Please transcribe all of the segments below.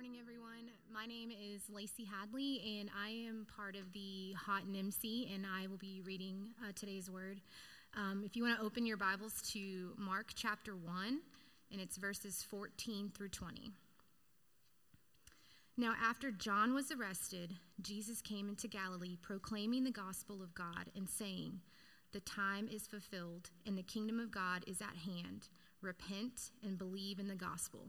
morning, everyone. My name is Lacey Hadley, and I am part of the Hot and MC, and I will be reading uh, today's word. Um, if you want to open your Bibles to Mark chapter 1, and it's verses 14 through 20. Now, after John was arrested, Jesus came into Galilee proclaiming the gospel of God and saying, The time is fulfilled, and the kingdom of God is at hand. Repent and believe in the gospel.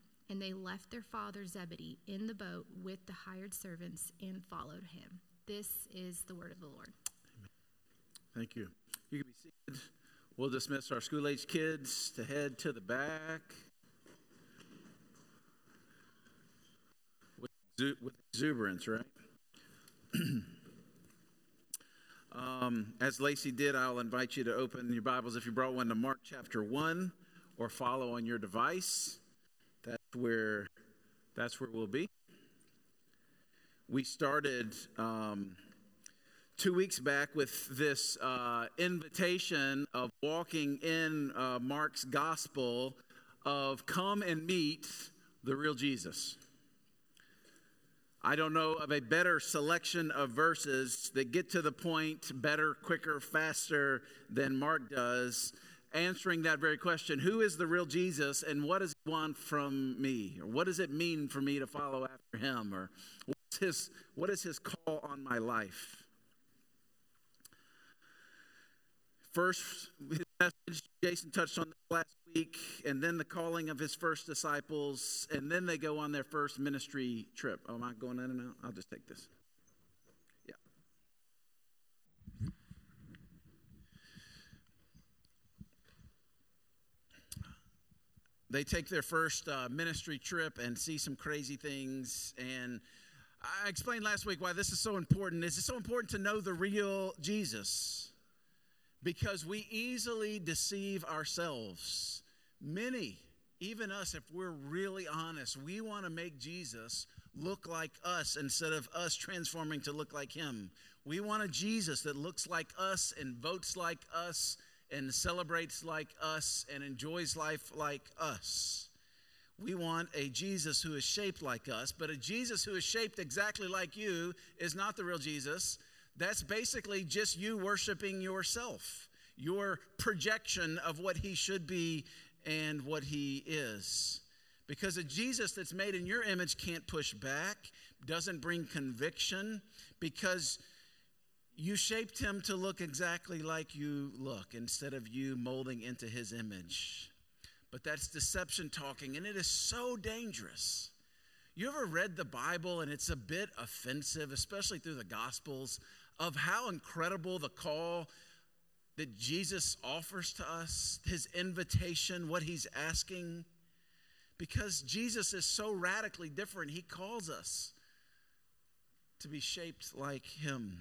and they left their father Zebedee in the boat with the hired servants and followed him. This is the word of the Lord. Thank you. You can be seated. We'll dismiss our school age kids to head to the back. With, with exuberance, right? um, as Lacey did, I'll invite you to open your Bibles if you brought one to Mark chapter 1 or follow on your device. Where that's where we'll be. We started um, two weeks back with this uh, invitation of walking in uh, Mark's gospel of come and meet the real Jesus. I don't know of a better selection of verses that get to the point better, quicker, faster than Mark does answering that very question who is the real Jesus and what does he want from me? Or what does it mean for me to follow after him? Or what's his, what is his call on my life? First, his message, Jason touched on this last week, and then the calling of his first disciples, and then they go on their first ministry trip. Oh, am I going in and out? I'll just take this. They take their first uh, ministry trip and see some crazy things. And i explained last week why this is so important. Is it so important to know the real jesus. Because we easily deceive ourselves. Many even us if we're really honest we want to make jesus look like us instead of us transforming to look like him. We want a jesus that looks like us and votes like us and celebrates like us and enjoys life like us. We want a Jesus who is shaped like us, but a Jesus who is shaped exactly like you is not the real Jesus. That's basically just you worshiping yourself, your projection of what he should be and what he is. Because a Jesus that's made in your image can't push back, doesn't bring conviction, because you shaped him to look exactly like you look instead of you molding into his image. But that's deception talking, and it is so dangerous. You ever read the Bible and it's a bit offensive, especially through the Gospels, of how incredible the call that Jesus offers to us, his invitation, what he's asking? Because Jesus is so radically different, he calls us to be shaped like him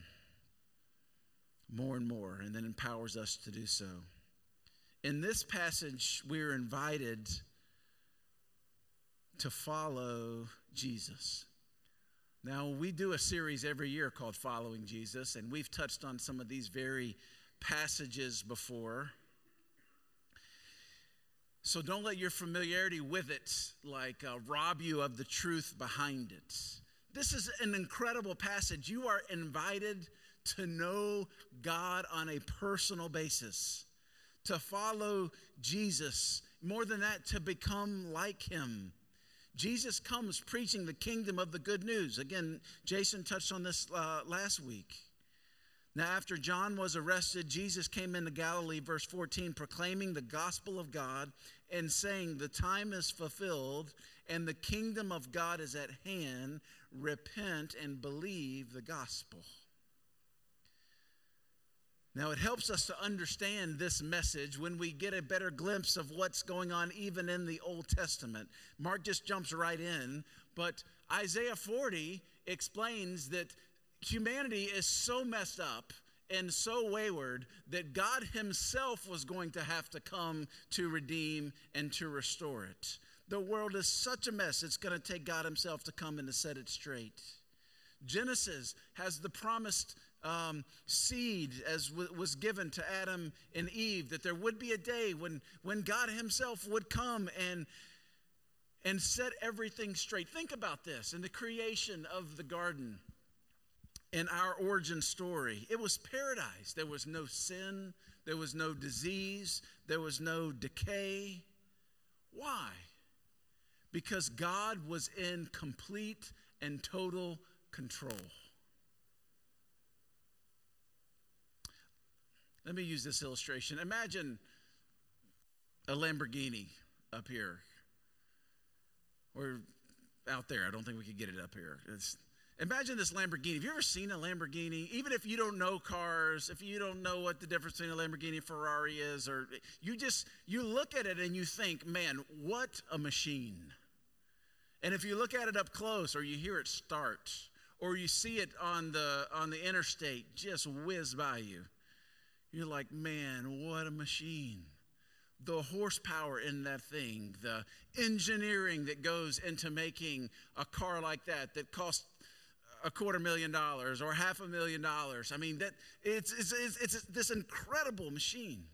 more and more, and then empowers us to do so. In this passage, we're invited to follow Jesus. Now, we do a series every year called Following Jesus, and we've touched on some of these very passages before. So don't let your familiarity with it like uh, rob you of the truth behind it. This is an incredible passage. You are invited to know God on a personal basis, to follow Jesus. More than that, to become like him. Jesus comes preaching the kingdom of the good news. Again, Jason touched on this uh, last week. Now, after John was arrested, Jesus came into Galilee, verse 14, proclaiming the gospel of God and saying, The time is fulfilled and the kingdom of God is at hand. Repent and believe the gospel. Now, it helps us to understand this message when we get a better glimpse of what's going on even in the Old Testament. Mark just jumps right in, but Isaiah 40 explains that humanity is so messed up and so wayward that God Himself was going to have to come to redeem and to restore it. The world is such a mess, it's going to take God Himself to come and to set it straight. Genesis has the promised um, seed as w- was given to Adam and Eve, that there would be a day when, when God Himself would come and, and set everything straight. Think about this in the creation of the garden in our origin story. It was paradise. There was no sin, there was no disease, there was no decay. Why? Because God was in complete and total control. Let me use this illustration. Imagine a Lamborghini up here, or out there. I don't think we could get it up here. It's, imagine this Lamborghini. Have you ever seen a Lamborghini? Even if you don't know cars, if you don't know what the difference between a Lamborghini and Ferrari is, or you just you look at it and you think, man, what a machine. And if you look at it up close, or you hear it start, or you see it on the on the interstate just whiz by you you're like, man, what a machine. The horsepower in that thing, the engineering that goes into making a car like that that costs a quarter million dollars or half a million dollars. I mean, that it's, it's, it's, it's this incredible machine.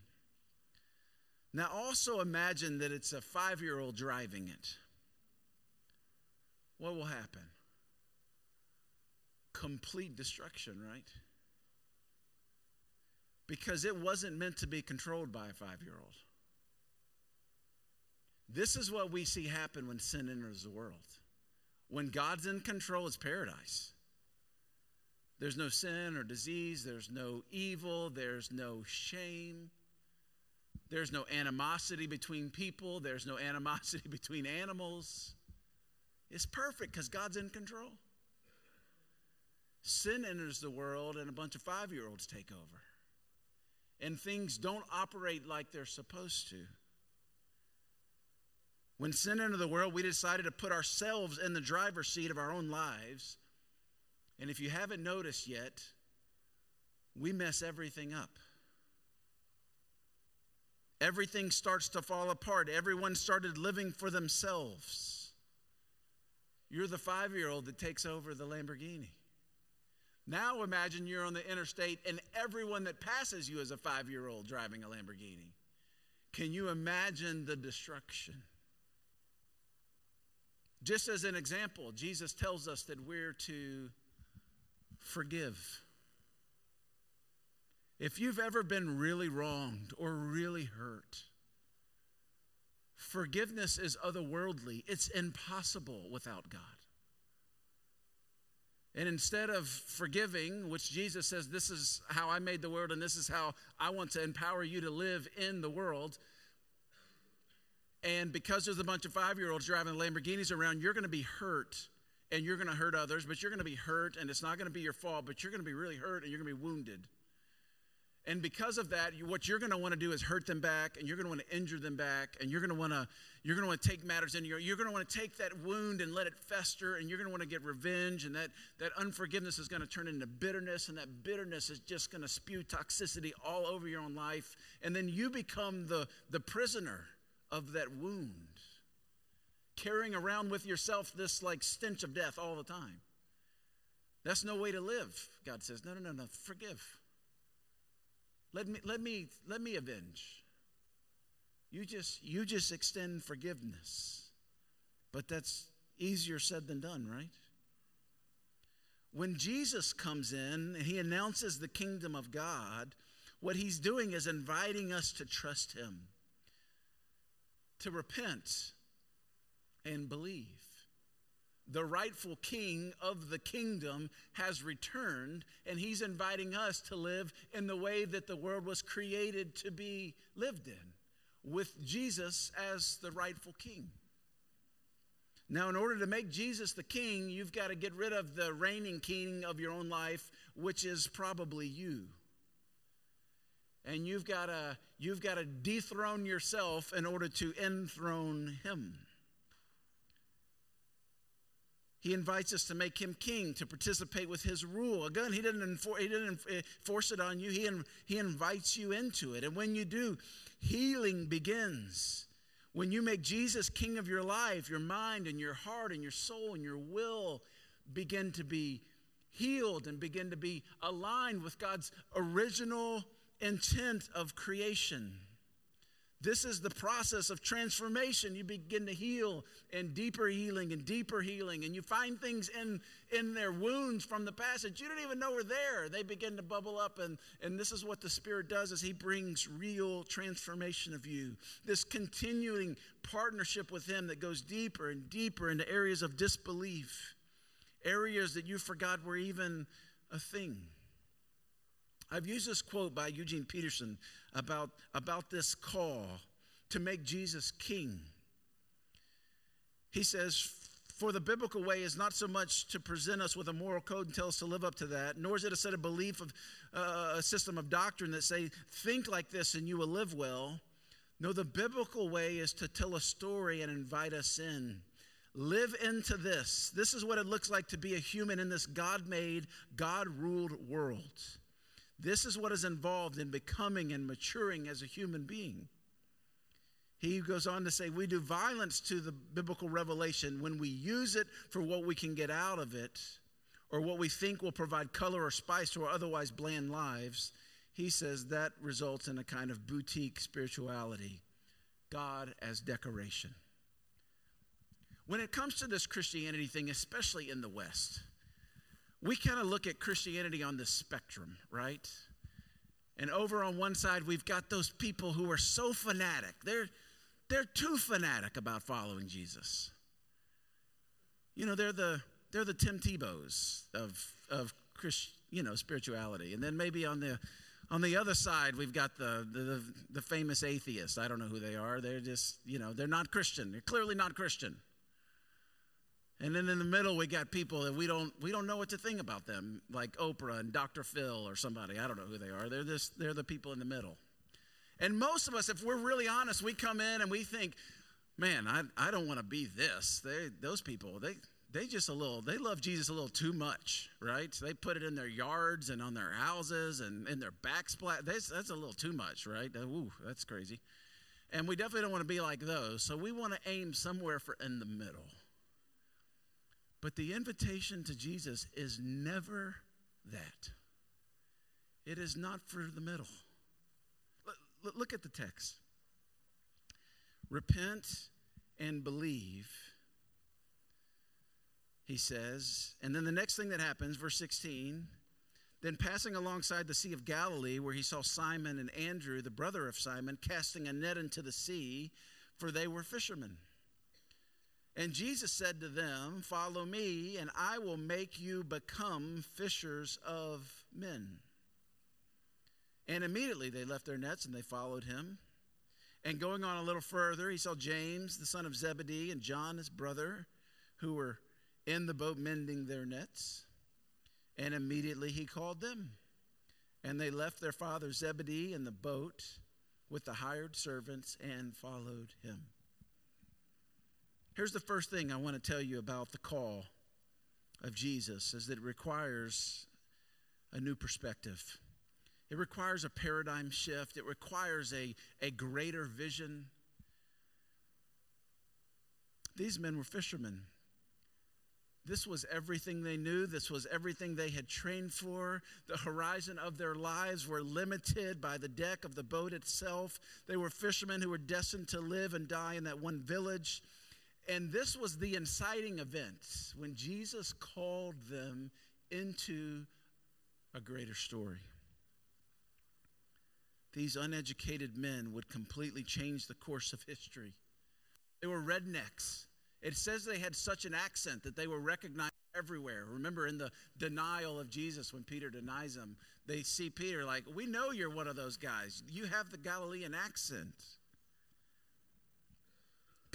Now, also imagine that it's a five year old driving it. What will happen? Complete destruction, right? Because it wasn't meant to be controlled by a five year old. This is what we see happen when sin enters the world. When God's in control, it's paradise. There's no sin or disease, there's no evil, there's no shame, there's no animosity between people, there's no animosity between animals. It's perfect because God's in control. Sin enters the world, and a bunch of five year olds take over and things don't operate like they're supposed to. When sin entered the world, we decided to put ourselves in the driver's seat of our own lives. And if you haven't noticed yet, we mess everything up. Everything starts to fall apart. Everyone started living for themselves. You're the five year old that takes over the Lamborghini. Now imagine you're on the interstate and everyone that passes you is a five year old driving a Lamborghini. Can you imagine the destruction? Just as an example, Jesus tells us that we're to forgive. If you've ever been really wronged or really hurt, forgiveness is otherworldly. It's impossible without God. And instead of forgiving, which Jesus says, This is how I made the world and this is how I want to empower you to live in the world. And because there's a bunch of five year olds driving Lamborghinis around, you're going to be hurt and you're going to hurt others, but you're going to be hurt and it's not going to be your fault, but you're going to be really hurt and you're going to be wounded. And because of that, what you're going to want to do is hurt them back, and you're going to want to injure them back, and you're going to want to you're going to want to take matters into your. You're going to want to take that wound and let it fester, and you're going to want to get revenge, and that that unforgiveness is going to turn into bitterness, and that bitterness is just going to spew toxicity all over your own life, and then you become the the prisoner of that wound, carrying around with yourself this like stench of death all the time. That's no way to live. God says, no, no, no, no. Forgive. Let me, let me, let me avenge. You just, you just extend forgiveness. But that's easier said than done, right? When Jesus comes in and he announces the kingdom of God, what he's doing is inviting us to trust him, to repent and believe the rightful king of the kingdom has returned, and he's inviting us to live in the way that the world was created to be lived in, with Jesus as the rightful king. Now, in order to make Jesus the king, you've got to get rid of the reigning king of your own life, which is probably you. and you've got to you've got to dethrone yourself in order to enthrone him. He invites us to make him king, to participate with his rule. Again, he didn't, enfor- he didn't force it on you, he, in- he invites you into it. And when you do, healing begins. When you make Jesus king of your life, your mind and your heart and your soul and your will begin to be healed and begin to be aligned with God's original intent of creation. This is the process of transformation. You begin to heal and deeper healing and deeper healing, and you find things in, in their wounds from the that you didn't even know were there. They begin to bubble up, and, and this is what the Spirit does is He brings real transformation of you. This continuing partnership with Him that goes deeper and deeper into areas of disbelief, areas that you forgot were even a thing. I've used this quote by Eugene Peterson about, about this call to make Jesus king. He says, For the biblical way is not so much to present us with a moral code and tell us to live up to that, nor is it a set of belief of uh, a system of doctrine that say, think like this and you will live well. No, the biblical way is to tell a story and invite us in. Live into this. This is what it looks like to be a human in this God made, God ruled world. This is what is involved in becoming and maturing as a human being. He goes on to say, We do violence to the biblical revelation when we use it for what we can get out of it or what we think will provide color or spice to our otherwise bland lives. He says that results in a kind of boutique spirituality, God as decoration. When it comes to this Christianity thing, especially in the West, we kind of look at Christianity on the spectrum, right? And over on one side, we've got those people who are so fanatic. They're, they're too fanatic about following Jesus. You know, they're the, they're the Tim Tebows of, of Christ, you know, spirituality. And then maybe on the, on the other side, we've got the, the, the famous atheists. I don't know who they are. They're just, you know, they're not Christian. They're clearly not Christian. And then in the middle, we got people that we don't we don't know what to think about them, like Oprah and Dr. Phil or somebody. I don't know who they are. They're this they're the people in the middle. And most of us, if we're really honest, we come in and we think, man, I, I don't want to be this. They those people, they they just a little they love Jesus a little too much, right? They put it in their yards and on their houses and in their backsplash. That's, that's a little too much, right? Ooh, that's crazy. And we definitely don't want to be like those. So we want to aim somewhere for in the middle. But the invitation to Jesus is never that. It is not for the middle. Look at the text. Repent and believe, he says. And then the next thing that happens, verse 16, then passing alongside the Sea of Galilee, where he saw Simon and Andrew, the brother of Simon, casting a net into the sea, for they were fishermen. And Jesus said to them, Follow me, and I will make you become fishers of men. And immediately they left their nets and they followed him. And going on a little further, he saw James, the son of Zebedee, and John, his brother, who were in the boat mending their nets. And immediately he called them. And they left their father Zebedee in the boat with the hired servants and followed him. Here's the first thing I want to tell you about the call of Jesus is that it requires a new perspective. It requires a paradigm shift. It requires a, a greater vision. These men were fishermen. This was everything they knew. This was everything they had trained for. The horizon of their lives were limited by the deck of the boat itself. They were fishermen who were destined to live and die in that one village. And this was the inciting event when Jesus called them into a greater story. These uneducated men would completely change the course of history. They were rednecks. It says they had such an accent that they were recognized everywhere. Remember in the denial of Jesus when Peter denies him, they see Peter like, We know you're one of those guys. You have the Galilean accent.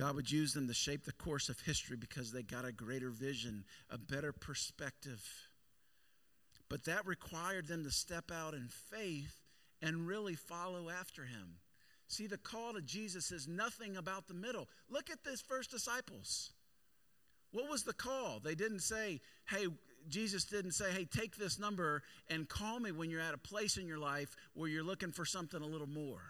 God would use them to shape the course of history because they got a greater vision, a better perspective. But that required them to step out in faith and really follow after him. See, the call to Jesus is nothing about the middle. Look at this first disciples. What was the call? They didn't say, hey, Jesus didn't say, hey, take this number and call me when you're at a place in your life where you're looking for something a little more.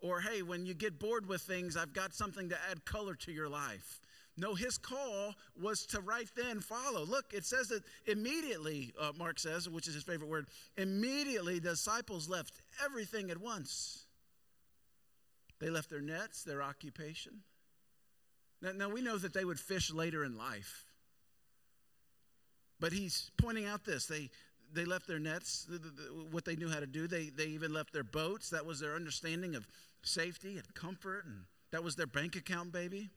Or, hey, when you get bored with things, I've got something to add color to your life. No, his call was to right then follow. Look, it says that immediately, uh, Mark says, which is his favorite word, immediately the disciples left everything at once. They left their nets, their occupation. Now, now we know that they would fish later in life. But he's pointing out this. They, they left their nets, what they knew how to do. They, they even left their boats. That was their understanding of safety and comfort, and that was their bank account, baby.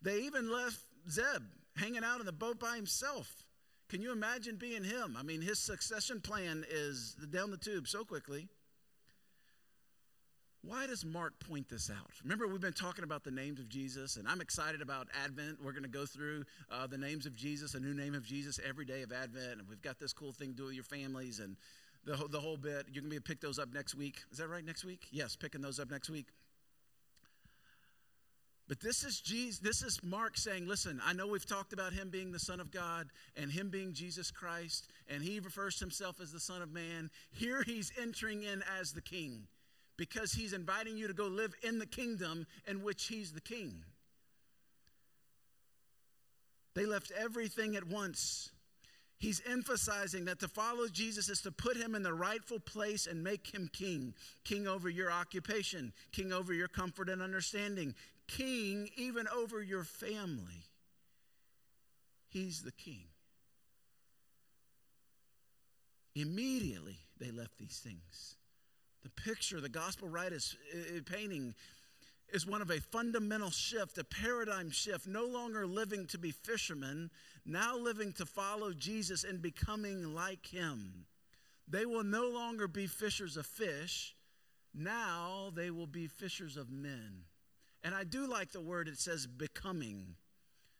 They even left Zeb hanging out in the boat by himself. Can you imagine being him? I mean, his succession plan is down the tube so quickly. Why does Mark point this out? Remember, we've been talking about the names of Jesus, and I'm excited about Advent. We're going to go through uh, the names of Jesus, a new name of Jesus every day of Advent, and we've got this cool thing to do with your families and the, the whole bit. You're going to be pick those up next week. Is that right, next week? Yes, picking those up next week. But this is Jesus, this is Mark saying, listen, I know we've talked about him being the Son of God and him being Jesus Christ, and he refers to himself as the Son of Man. Here he's entering in as the King because he's inviting you to go live in the kingdom in which he's the king. They left everything at once. He's emphasizing that to follow Jesus is to put him in the rightful place and make him king. King over your occupation, king over your comfort and understanding, king even over your family. He's the king. Immediately, they left these things. The picture the gospel writer is painting is one of a fundamental shift, a paradigm shift, no longer living to be fishermen, now living to follow Jesus and becoming like him. They will no longer be fishers of fish, now they will be fishers of men. And I do like the word it says becoming.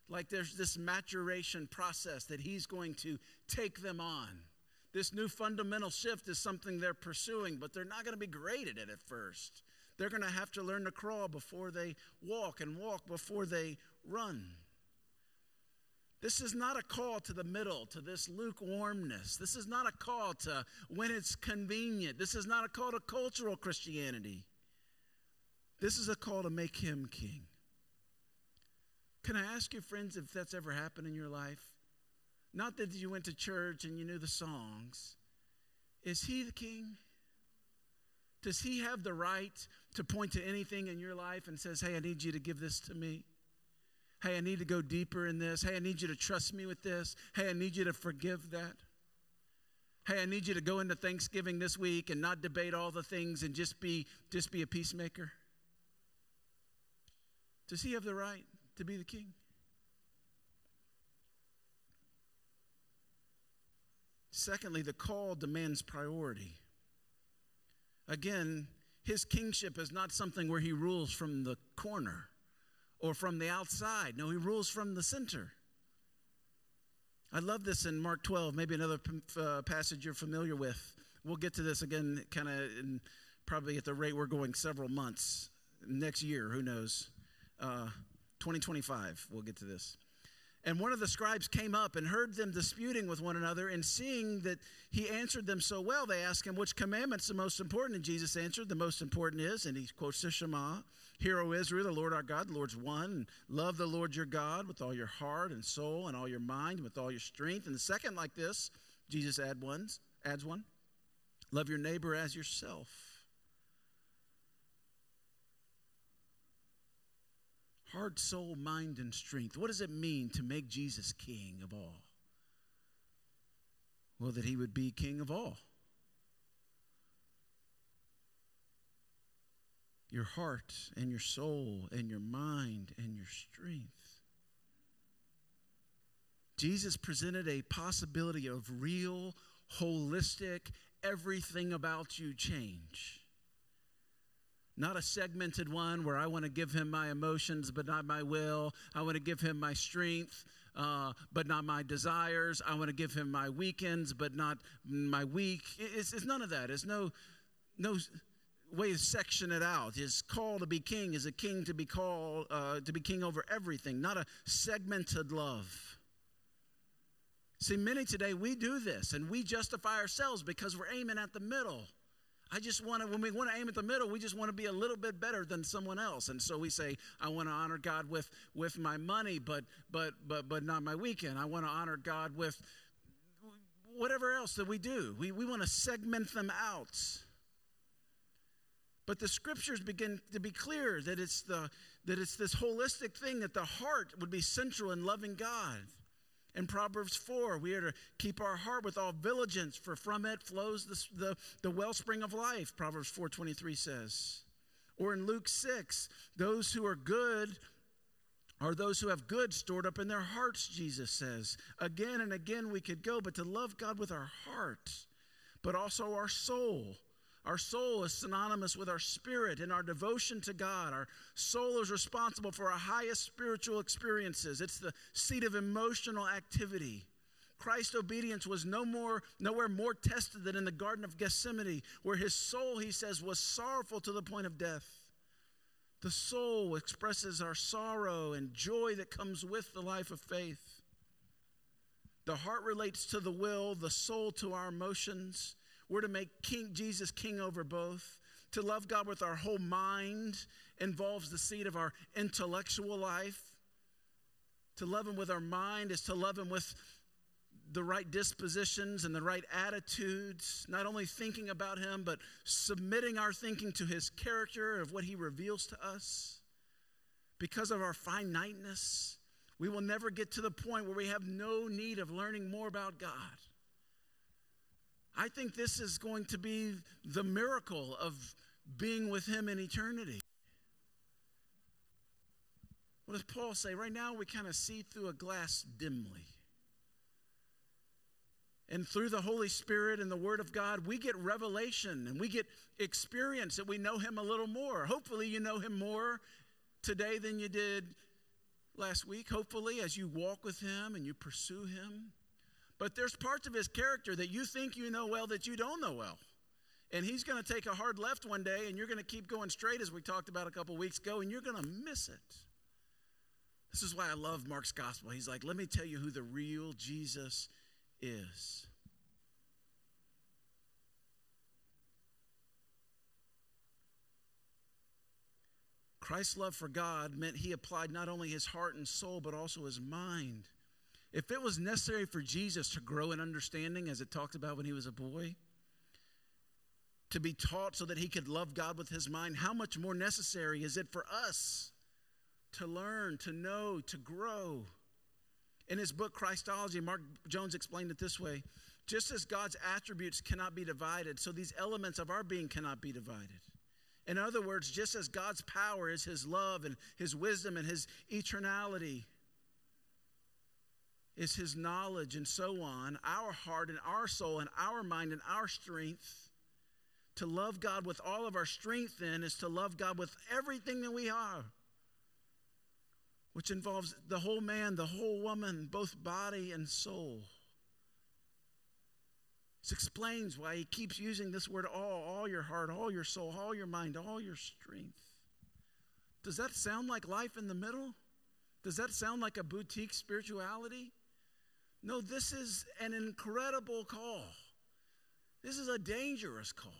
Like there's this maturation process that he's going to take them on. This new fundamental shift is something they're pursuing, but they're not going to be great at it at first. They're going to have to learn to crawl before they walk and walk before they run. This is not a call to the middle, to this lukewarmness. This is not a call to when it's convenient. This is not a call to cultural Christianity. This is a call to make him king. Can I ask you, friends, if that's ever happened in your life? Not that you went to church and you knew the songs. Is he the king? Does he have the right to point to anything in your life and says, "Hey, I need you to give this to me"? Hey, I need to go deeper in this. Hey, I need you to trust me with this. Hey, I need you to forgive that. Hey, I need you to go into Thanksgiving this week and not debate all the things and just be just be a peacemaker. Does he have the right to be the king? Secondly, the call demands priority. Again, his kingship is not something where he rules from the corner or from the outside. No, he rules from the center. I love this in Mark 12, maybe another uh, passage you're familiar with. We'll get to this again, kind of, probably at the rate we're going several months. Next year, who knows? Uh, 2025, we'll get to this. And one of the scribes came up and heard them disputing with one another. And seeing that he answered them so well, they asked him, Which commandment's the most important? And Jesus answered, The most important is, and he quotes the Shema Hear, O Israel, the Lord our God, the Lord's one. Love the Lord your God with all your heart and soul and all your mind, and with all your strength. And the second, like this, Jesus add ones, adds one Love your neighbor as yourself. Heart, soul, mind, and strength. What does it mean to make Jesus king of all? Well, that he would be king of all. Your heart and your soul and your mind and your strength. Jesus presented a possibility of real, holistic, everything about you change. Not a segmented one where I want to give him my emotions but not my will. I want to give him my strength uh, but not my desires. I want to give him my weekends but not my week. It's, it's none of that. It's no, no way to section it out. His call to be king is a king to be called uh, to be king over everything, not a segmented love. See, many today we do this and we justify ourselves because we're aiming at the middle. I just want to, when we want to aim at the middle, we just want to be a little bit better than someone else. And so we say, I want to honor God with, with my money, but, but, but, but not my weekend. I want to honor God with whatever else that we do. We, we want to segment them out. But the scriptures begin to be clear that it's, the, that it's this holistic thing that the heart would be central in loving God. In Proverbs 4, we are to keep our heart with all diligence, for from it flows the, the, the wellspring of life, Proverbs 4.23 says. Or in Luke 6, those who are good are those who have good stored up in their hearts, Jesus says. Again and again we could go, but to love God with our heart, but also our soul our soul is synonymous with our spirit and our devotion to God. Our soul is responsible for our highest spiritual experiences. It's the seat of emotional activity. Christ's obedience was no more, nowhere more tested than in the Garden of Gethsemane, where his soul, he says, was sorrowful to the point of death. The soul expresses our sorrow and joy that comes with the life of faith. The heart relates to the will, the soul to our emotions. We're to make King Jesus king over both. To love God with our whole mind involves the seed of our intellectual life. To love Him with our mind is to love Him with the right dispositions and the right attitudes, not only thinking about Him, but submitting our thinking to His character of what He reveals to us. Because of our finiteness, we will never get to the point where we have no need of learning more about God. I think this is going to be the miracle of being with Him in eternity. What does Paul say? Right now, we kind of see through a glass dimly. And through the Holy Spirit and the Word of God, we get revelation and we get experience that we know Him a little more. Hopefully, you know Him more today than you did last week. Hopefully, as you walk with Him and you pursue Him. But there's parts of his character that you think you know well that you don't know well. And he's going to take a hard left one day, and you're going to keep going straight, as we talked about a couple weeks ago, and you're going to miss it. This is why I love Mark's gospel. He's like, let me tell you who the real Jesus is. Christ's love for God meant he applied not only his heart and soul, but also his mind. If it was necessary for Jesus to grow in understanding, as it talked about when he was a boy, to be taught so that he could love God with his mind, how much more necessary is it for us to learn, to know, to grow? In his book, Christology, Mark Jones explained it this way just as God's attributes cannot be divided, so these elements of our being cannot be divided. In other words, just as God's power is his love and his wisdom and his eternality, is his knowledge and so on, our heart and our soul and our mind and our strength. To love God with all of our strength, then, is to love God with everything that we are, which involves the whole man, the whole woman, both body and soul. This explains why he keeps using this word all, all your heart, all your soul, all your mind, all your strength. Does that sound like life in the middle? Does that sound like a boutique spirituality? No, this is an incredible call. This is a dangerous call.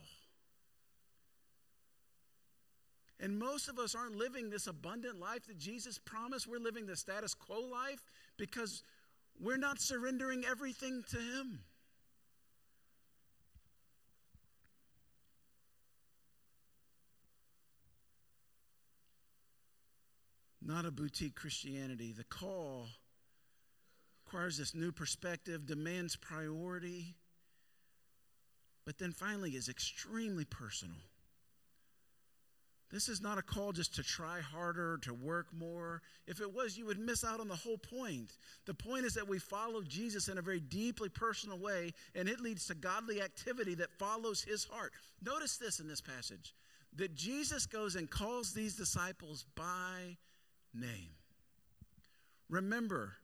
And most of us aren't living this abundant life that Jesus promised. We're living the status quo life because we're not surrendering everything to Him. Not a boutique Christianity. The call requires this new perspective, demands priority, but then finally is extremely personal. This is not a call just to try harder, to work more. If it was, you would miss out on the whole point. The point is that we follow Jesus in a very deeply personal way, and it leads to godly activity that follows his heart. Notice this in this passage that Jesus goes and calls these disciples by name. Remember,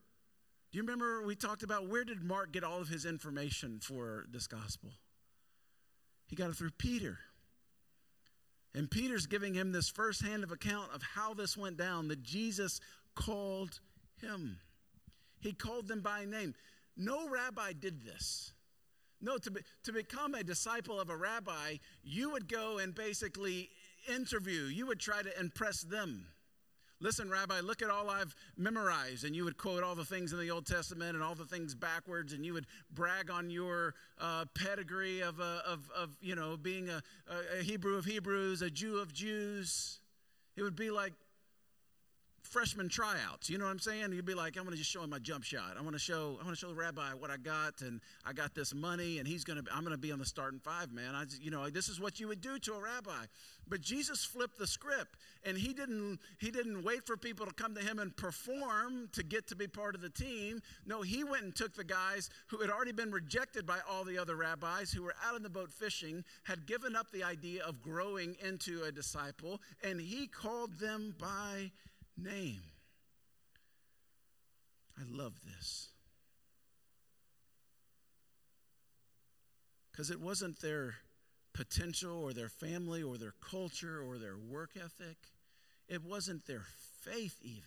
you remember we talked about where did Mark get all of his information for this gospel? He got it through Peter. And Peter's giving him this firsthand of account of how this went down that Jesus called him. He called them by name. No rabbi did this. No, to, be, to become a disciple of a rabbi, you would go and basically interview, you would try to impress them. Listen, Rabbi, look at all I've memorized. And you would quote all the things in the Old Testament and all the things backwards, and you would brag on your uh, pedigree of, uh, of, of, you know, being a, a Hebrew of Hebrews, a Jew of Jews. It would be like freshman tryouts. You know what I'm saying? You'd be like, I'm going to just show him my jump shot. I want to show, I want to show the rabbi what I got, and I got this money, and he's going to, I'm going to be on the starting five, man. I, just, you know, this is what you would do to a rabbi. But Jesus flipped the script, and he didn't, he didn't wait for people to come to him and perform to get to be part of the team. No, he went and took the guys who had already been rejected by all the other rabbis, who were out in the boat fishing, had given up the idea of growing into a disciple, and he called them by name. I love this. Because it wasn't their potential or their family or their culture or their work ethic, it wasn't their faith, even.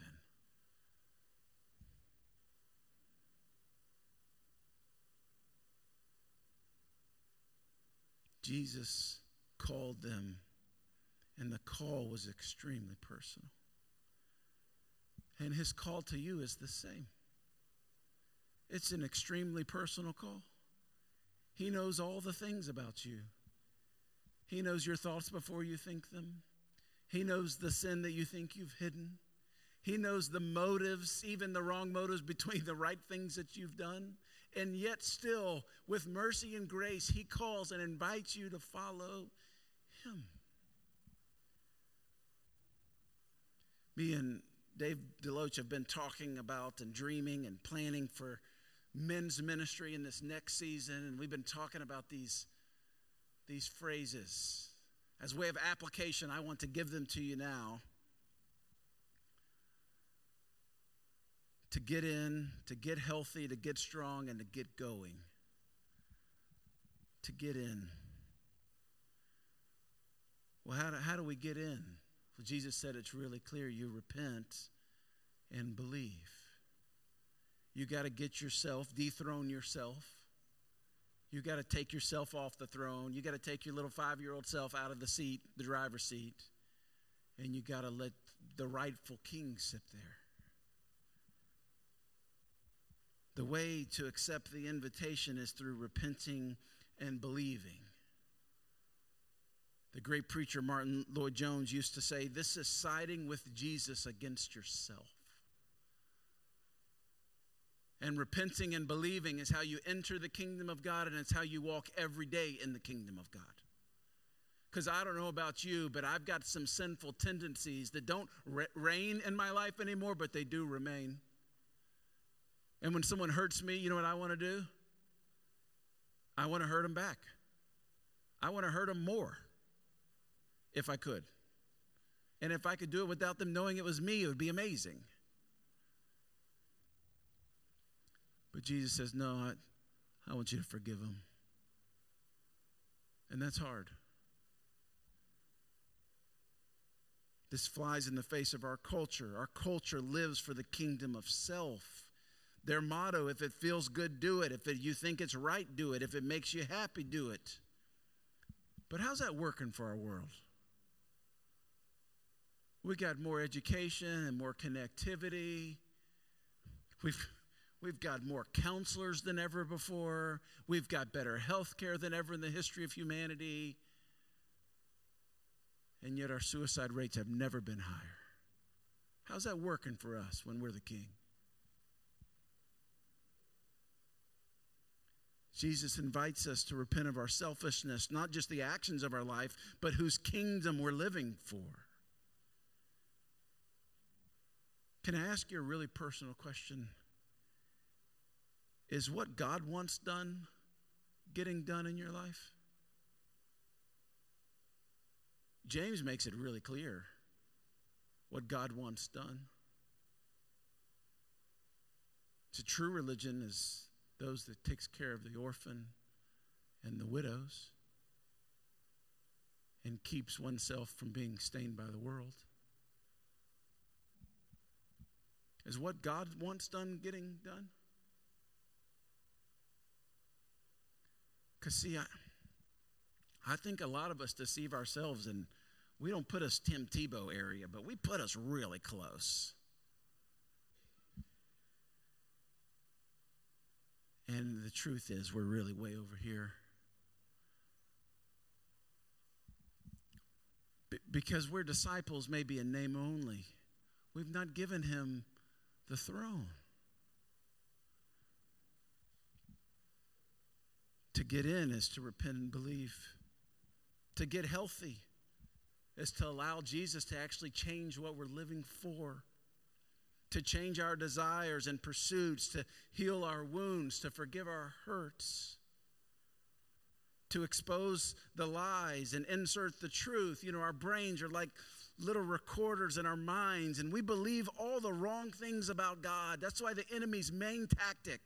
Jesus called them, and the call was extremely personal. And his call to you is the same. It's an extremely personal call. He knows all the things about you. He knows your thoughts before you think them. He knows the sin that you think you've hidden. He knows the motives, even the wrong motives between the right things that you've done. And yet, still, with mercy and grace, He calls and invites you to follow Him. And Dave Deloach have been talking about and dreaming and planning for men's ministry in this next season, and we've been talking about these, these phrases. As way of application, I want to give them to you now. To get in, to get healthy, to get strong, and to get going. To get in. Well, how do, how do we get in? Well, Jesus said it's really clear you repent and believe. You got to get yourself, dethrone yourself. You got to take yourself off the throne. You got to take your little five year old self out of the seat, the driver's seat, and you got to let the rightful king sit there. The way to accept the invitation is through repenting and believing. The great preacher Martyn Lloyd-Jones used to say, This is siding with Jesus against yourself. And repenting and believing is how you enter the kingdom of God, and it's how you walk every day in the kingdom of God. Because I don't know about you, but I've got some sinful tendencies that don't re- reign in my life anymore, but they do remain. And when someone hurts me, you know what I want to do? I want to hurt them back. I want to hurt them more if I could. And if I could do it without them knowing it was me, it would be amazing. But Jesus says, No, I, I want you to forgive them. And that's hard. This flies in the face of our culture. Our culture lives for the kingdom of self. Their motto if it feels good, do it. If it, you think it's right, do it. If it makes you happy, do it. But how's that working for our world? We got more education and more connectivity. We've, we've got more counselors than ever before. We've got better health care than ever in the history of humanity. And yet our suicide rates have never been higher. How's that working for us when we're the king? Jesus invites us to repent of our selfishness, not just the actions of our life, but whose kingdom we're living for. Can I ask you a really personal question? Is what God wants done getting done in your life? James makes it really clear what God wants done. A true religion is those that takes care of the orphan and the widows. and keeps oneself from being stained by the world. Is what God wants done getting done? Because, see, I, I think a lot of us deceive ourselves and we don't put us Tim Tebow area, but we put us really close. And the truth is, we're really way over here. B- because we're disciples, maybe in name only. We've not given him the throne. To get in is to repent and believe. To get healthy is to allow Jesus to actually change what we're living for, to change our desires and pursuits, to heal our wounds, to forgive our hurts, to expose the lies and insert the truth. You know, our brains are like little recorders in our minds, and we believe all the wrong things about God. That's why the enemy's main tactic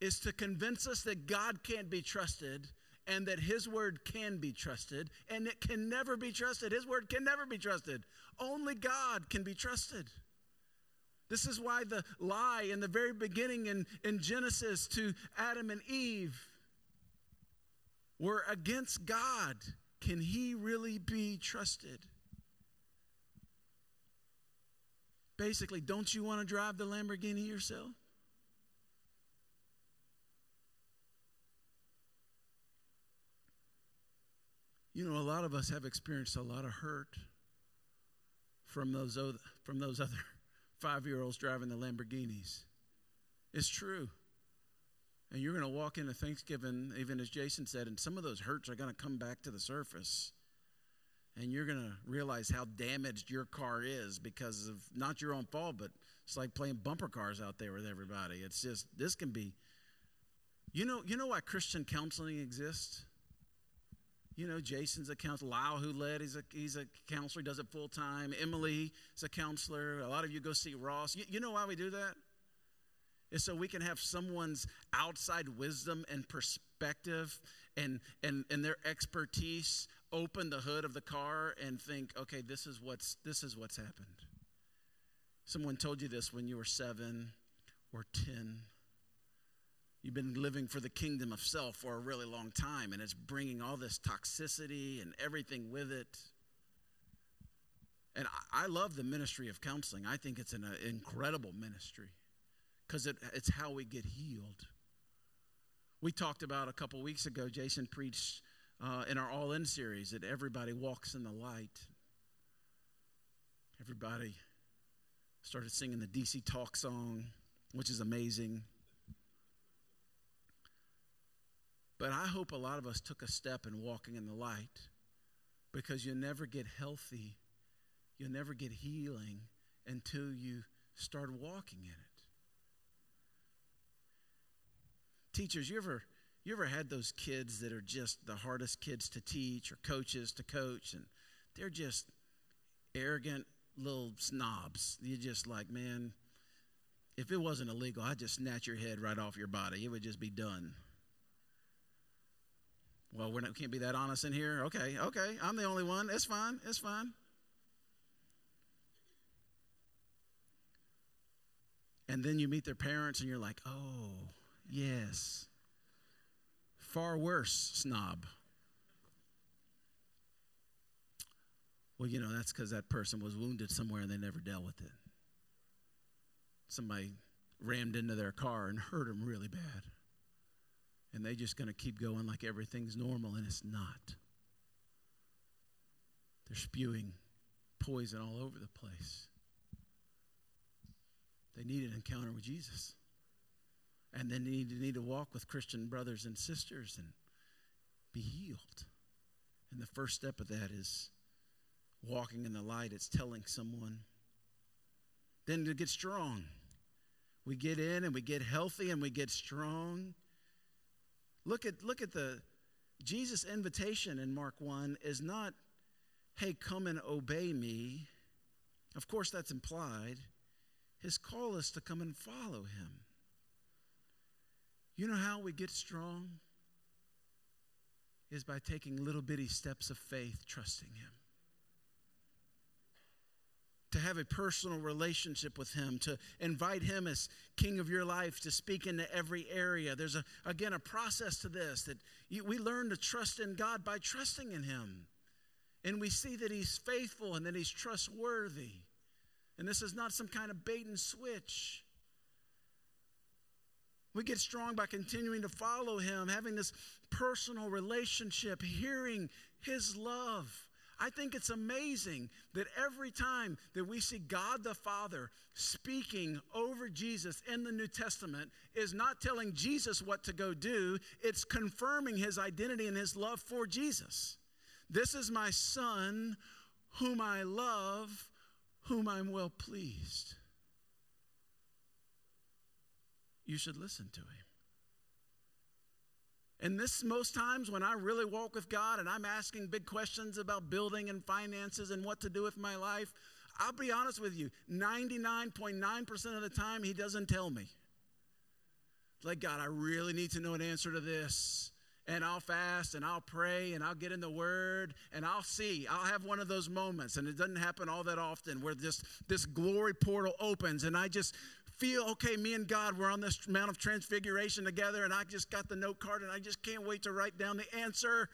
is to convince us that God can't be trusted and that his word can be trusted and it can never be trusted. His word can never be trusted. Only God can be trusted. This is why the lie in the very beginning in, in Genesis to Adam and Eve were against God. Can he really be trusted? Basically, don't you want to drive the Lamborghini yourself? You know, a lot of us have experienced a lot of hurt from those other, from those other five-year-olds driving the Lamborghinis. It's true. And you're going to walk into Thanksgiving, even as Jason said, and some of those hurts are going to come back to the surface. And you're going to realize how damaged your car is because of not your own fault, but it's like playing bumper cars out there with everybody. It's just, this can be. You know, you know why Christian counseling exists? You know, Jason's a counselor. Lyle, who led, he's a, he's a counselor. He does it full time. Emily is a counselor. A lot of you go see Ross. You, you know why we do that? Is so we can have someone's outside wisdom and perspective and, and, and their expertise open the hood of the car and think, okay, this is what's, this is what's happened. Someone told you this when you were seven or 10 You've been living for the kingdom of self for a really long time, and it's bringing all this toxicity and everything with it. And I, love the ministry of counseling. I think it's an uh, incredible ministry because it, it's how we get healed. We talked about a couple weeks ago, Jason preached uh, in our All In series that everybody walks in the light. Everybody started singing the DC Talk song, which is amazing. But I hope a lot of us took a step in walking in the light because you never get healthy, you'll never get healing until you start walking in it. Teachers, you ever you ever had those kids that are just the hardest kids to teach or coaches to coach and they're just arrogant little snobs. You're just like, man, if it wasn't illegal, I'd just snatch your head right off your body. It would just be done. Well, we're not, can't be that honest in here. Okay, okay. I'm the only one. It's fine. It's fine. And then you meet their parents and you're like, oh, yes. Far worse, snob. Well, you know, that's because that person was wounded somewhere and they never dealt with it. Somebody rammed into their car and hurt them really bad and they're just going to keep going like everything's normal, and it's not. They're spewing poison all over the place. They need an encounter with Jesus. And then they need to walk with Christian brothers and sisters and be healed. And the first step of that is walking in the light, it's telling someone. Then to get strong. We get in and we get healthy and we get strong. Look at, look at the Jesus' invitation in Mark 1 is not, hey, come and obey me. Of course, that's implied. His call is to come and follow him. You know how we get strong? is by taking little bitty steps of faith, trusting Him. To have a personal relationship with Him, to invite Him as King of your life, to speak into every area. There's, a, again, a process to this that you, we learn to trust in God by trusting in Him. And we see that He's faithful and that He's trustworthy. And this is not some kind of bait and switch. We get strong by continuing to follow Him, having this personal relationship, hearing His love. I think it's amazing that every time that we see God the Father speaking over Jesus in the New Testament is not telling Jesus what to go do, it's confirming his identity and his love for Jesus. This is my son whom I love, whom I'm well pleased. You should listen to him. And this, most times when I really walk with God and I'm asking big questions about building and finances and what to do with my life, I'll be honest with you 99.9% of the time, He doesn't tell me. Like, God, I really need to know an answer to this and I'll fast and I'll pray and I'll get in the Word and I'll see. I'll have one of those moments, and it doesn't happen all that often, where this this glory portal opens and I just feel okay. Me and God, we're on this Mount of Transfiguration together, and I just got the note card and I just can't wait to write down the answer.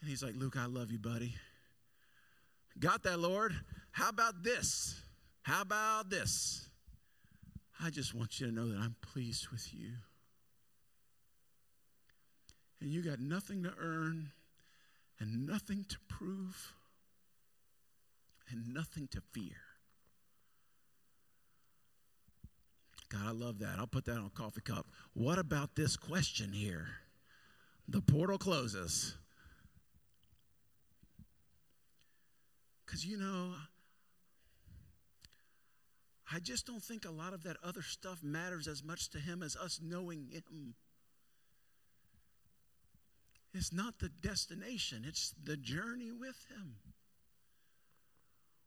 And He's like, Luke, I love you, buddy. Got that, Lord? How about this? How about this? I just want you to know that I'm pleased with you and you got nothing to earn and nothing to prove and nothing to fear. God, I love that. I'll put that on a coffee cup. What about this question here? The portal closes. Because, you know, I just don't think a lot of that other stuff matters as much to him as us knowing him. It's not the destination, it's the journey with Him.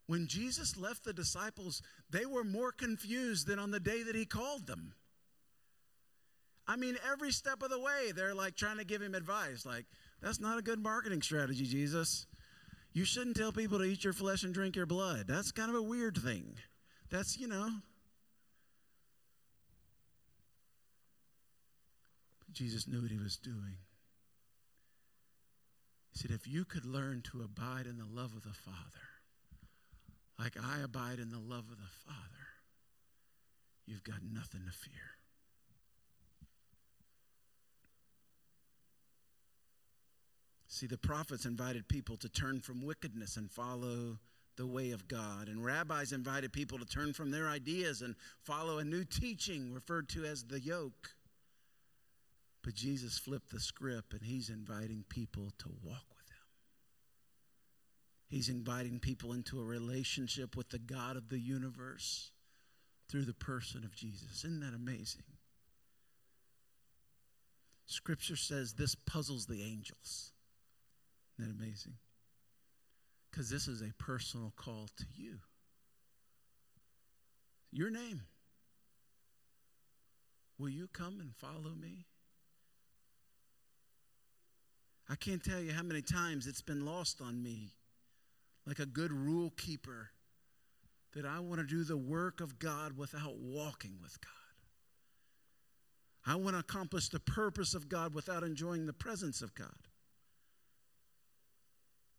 When Jesus left the disciples, they were more confused than on the day that He called them. I mean, every step of the way, they're like trying to give Him advice. Like, that's not a good marketing strategy, Jesus. You shouldn't tell people to eat your flesh and drink your blood. That's kind of a weird thing. That's, you know. Jesus knew what He was doing. He said, If you could learn to abide in the love of the Father, like I abide in the love of the Father, you've got nothing to fear. See, the prophets invited people to turn from wickedness and follow the way of God. And rabbis invited people to turn from their ideas and follow a new teaching referred to as the yoke. But Jesus flipped the script and he's inviting people to walk. He's inviting people into a relationship with the God of the universe through the person of Jesus. Isn't that amazing? Scripture says this puzzles the angels. Isn't that amazing? Because this is a personal call to you. Your name. Will you come and follow me? I can't tell you how many times it's been lost on me, like a good rule keeper, that I want to do the work of God without walking with God. I want to accomplish the purpose of God without enjoying the presence of God.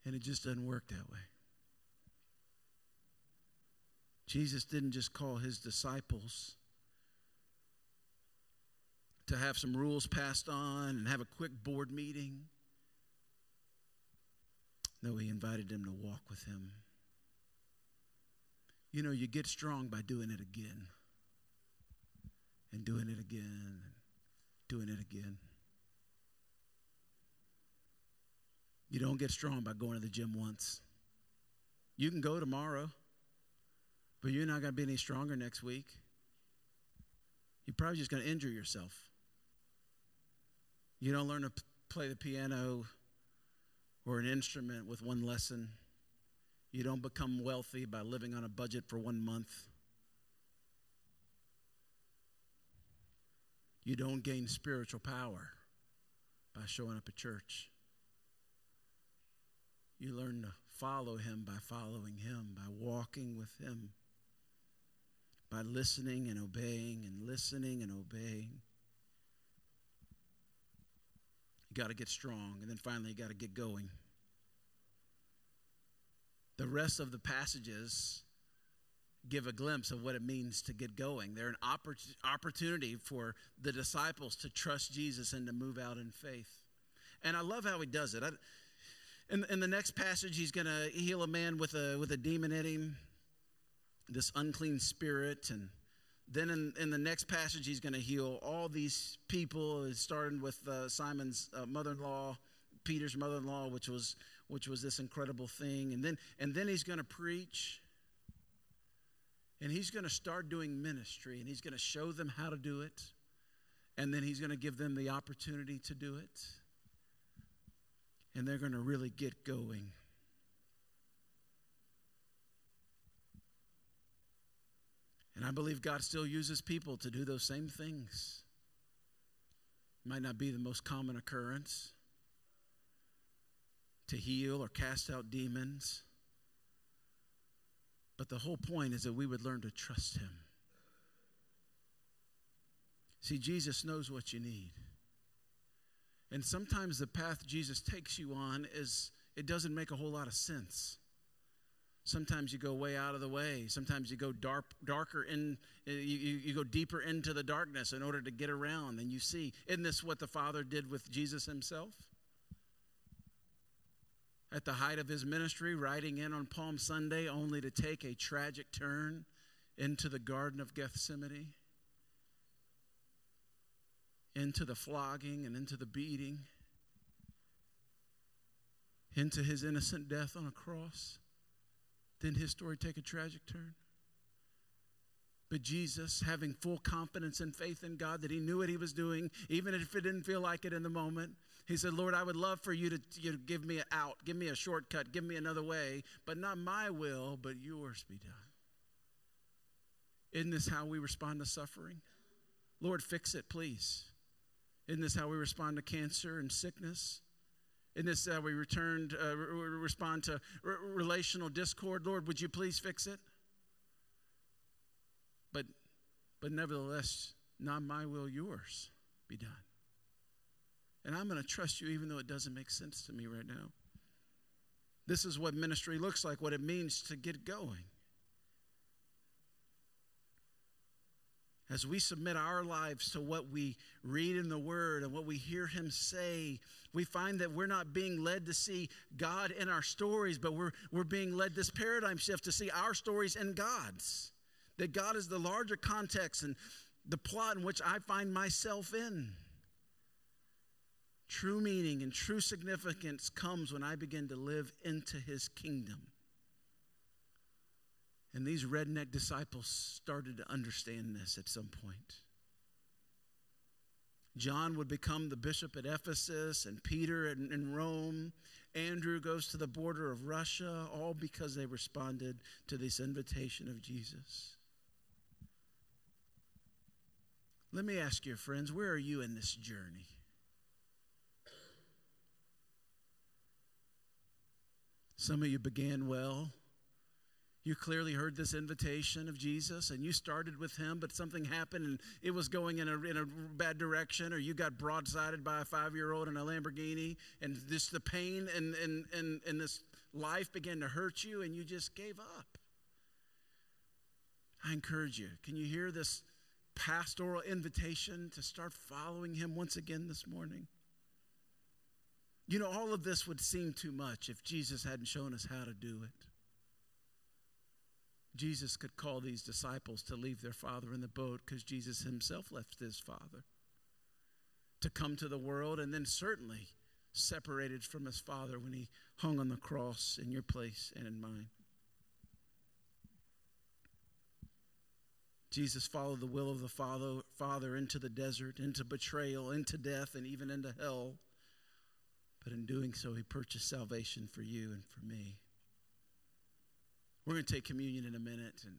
And it just doesn't work that way. Jesus didn't just call his disciples to have some rules passed on and have a quick board meeting. No, he invited them to walk with him. You know, you get strong by doing it again, and doing it again, and doing it again. You don't get strong by going to the gym once. You can go tomorrow, but you're not going to be any stronger next week. You're probably just going to injure yourself. You don't learn to play the piano or an instrument with one lesson. You don't become wealthy by living on a budget for one month. You don't gain spiritual power by showing up at church. You learn to follow him by following him, by walking with him, by listening and obeying and listening and obeying. You got to get strong, and then finally, you got to get going. The rest of the passages give a glimpse of what it means to get going. They're an oppor- opportunity for the disciples to trust Jesus and to move out in faith. And I love how he does it. I, in, in the next passage, he's going to heal a man with a, with a demon in him, this unclean spirit. And then in, in the next passage, he's going to heal all these people, starting with uh, Simon's uh, mother in law, Peter's mother in law, which was, which was this incredible thing. And then, and then he's going to preach. And he's going to start doing ministry, and he's going to show them how to do it. And then he's going to give them the opportunity to do it and they're going to really get going. And I believe God still uses people to do those same things. Might not be the most common occurrence to heal or cast out demons. But the whole point is that we would learn to trust Him. See, Jesus knows what you need. And sometimes the path Jesus takes you on is, it doesn't make a whole lot of sense. Sometimes you go way out of the way. Sometimes you go dark, darker in, uh, you, you, you go deeper into the darkness in order to get around. And you see, isn't this what the Father did with Jesus himself? At the height of his ministry, riding in on Palm Sunday, only to take a tragic turn into the Garden of Gethsemane into the flogging and into the beating, into his innocent death on a cross. Didn't his story take a tragic turn? But Jesus, having full confidence and faith in God that he knew what he was doing, even if it didn't feel like it in the moment, he said, Lord, I would love for you to, you give me an out, give me a shortcut, give me another way, but not my will, but yours be done. Isn't this how we respond to suffering? Lord, fix it, please. Isn't this how we respond to cancer and sickness? Isn't this how we returned, uh, re- respond to relational discord? Lord, would you please fix it? But, but nevertheless, not my will, yours be done. And I'm going to trust you even though it doesn't make sense to me right now. This is what ministry looks like, what it means to get going. As we submit our lives to what we read in the Word and what we hear Him say, we find that we're not being led to see God in our stories, but we're, we're being led this paradigm shift to see our stories in God's. That God is the larger context and the plot in which I find myself in. True meaning and true significance comes when I begin to live into His kingdom. And these redneck disciples started to understand this at some point. John would become the bishop at Ephesus, and Peter in, in, Rome. Andrew goes to the border of Russia, all because they responded to this invitation of Jesus. Let me ask you, friends, where are you in this journey? Some of you began well, you clearly heard this invitation of Jesus and you started with him, but something happened and it was going in a, in a bad direction, or you got broadsided by a five year old in a Lamborghini, and this the pain and, and, and, and this life began to hurt you, and you just gave up. I encourage you. Can you hear this pastoral invitation to start following him once again this morning? You know, all of this would seem too much if Jesus hadn't shown us how to do it. Jesus could call these disciples to leave their father in the boat because Jesus himself left his father to come to the world and then certainly separated from his father when he hung on the cross in your place and in mine. Jesus followed the will of the Father, Father into the desert, into betrayal, into death, and even into hell. But in doing so, he purchased salvation for you and for me. We're going to take communion in a minute, and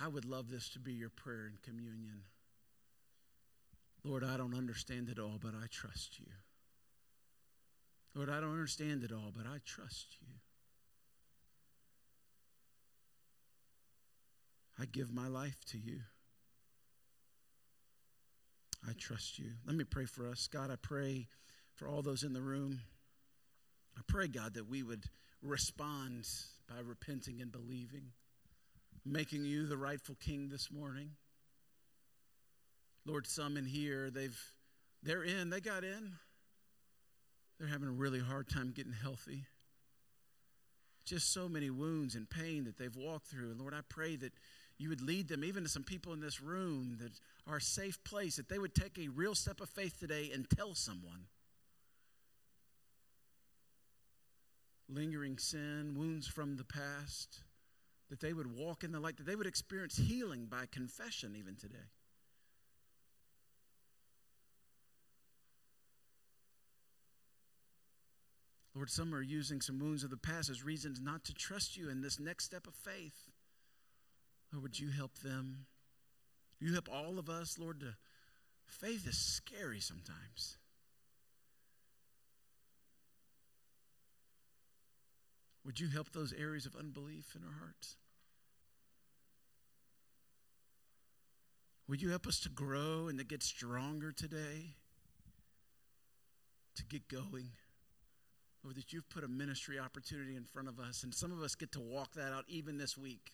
I would love this to be your prayer in communion. Lord, I don't understand it all, but I trust you. Lord, I don't understand it all, but I trust you. I give my life to you. I trust you. Let me pray for us. God, I pray for all those in the room. I pray, God, that we would respond by repenting and believing, making you the rightful king this morning. Lord, some in here, they've they're in, they got in. They're having a really hard time getting healthy. Just so many wounds and pain that they've walked through. And Lord, I pray that you would lead them, even to some people in this room that are a safe place, that they would take a real step of faith today and tell someone. Lingering sin, wounds from the past, that they would walk in the light, that they would experience healing by confession even today. Lord, some are using some wounds of the past as reasons not to trust you in this next step of faith. Lord, would you help them? You help all of us, Lord, to faith is scary sometimes. Would you help those areas of unbelief in our hearts? Would you help us to grow and to get stronger today? To get going? Lord, that you've put a ministry opportunity in front of us, and some of us get to walk that out even this week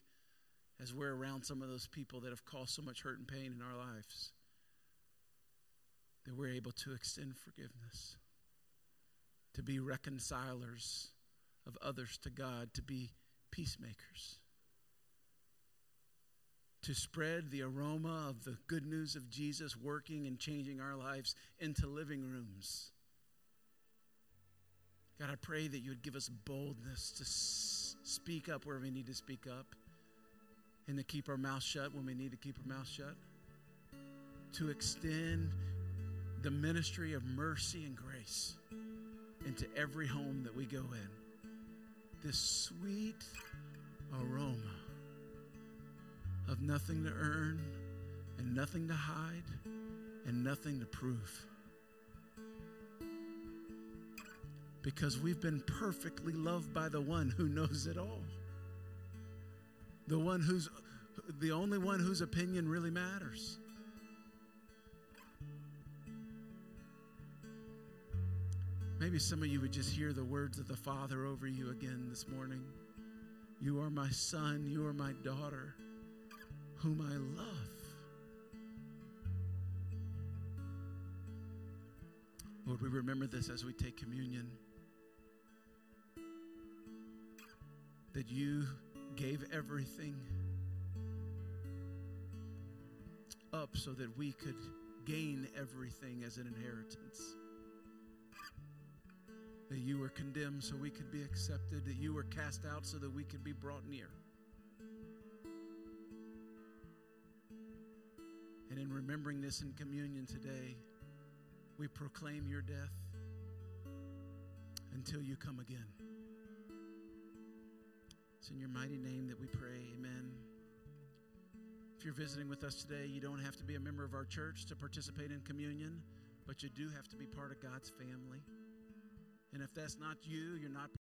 as we're around some of those people that have caused so much hurt and pain in our lives. That we're able to extend forgiveness, to be reconcilers of others to God, to be peacemakers, to spread the aroma of the good news of Jesus working and changing our lives into living rooms God, I pray that you would give us boldness to s- speak up where we need to speak up and to keep our mouth shut when we need to keep our mouth shut. To extend the ministry of mercy and grace into every home that we go in. This sweet aroma of nothing to earn and nothing to hide and nothing to prove. because we've been perfectly loved by the one who knows it all. The one who's the only one whose opinion really matters. Maybe some of you would just hear the words of the Father over you again this morning. You are my son, you are my daughter, whom I love. Lord, we remember this as we take communion. that you gave everything up so that we could gain everything as an inheritance. That you were condemned so we could be accepted, that you were cast out so that we could be brought near. And in remembering this in communion today, we proclaim your death until you come again. It's in your mighty name that we pray. Amen. If you're visiting with us today, you don't have to be a member of our church to participate in communion, but you do have to be part of God's family. And if that's not you, you're not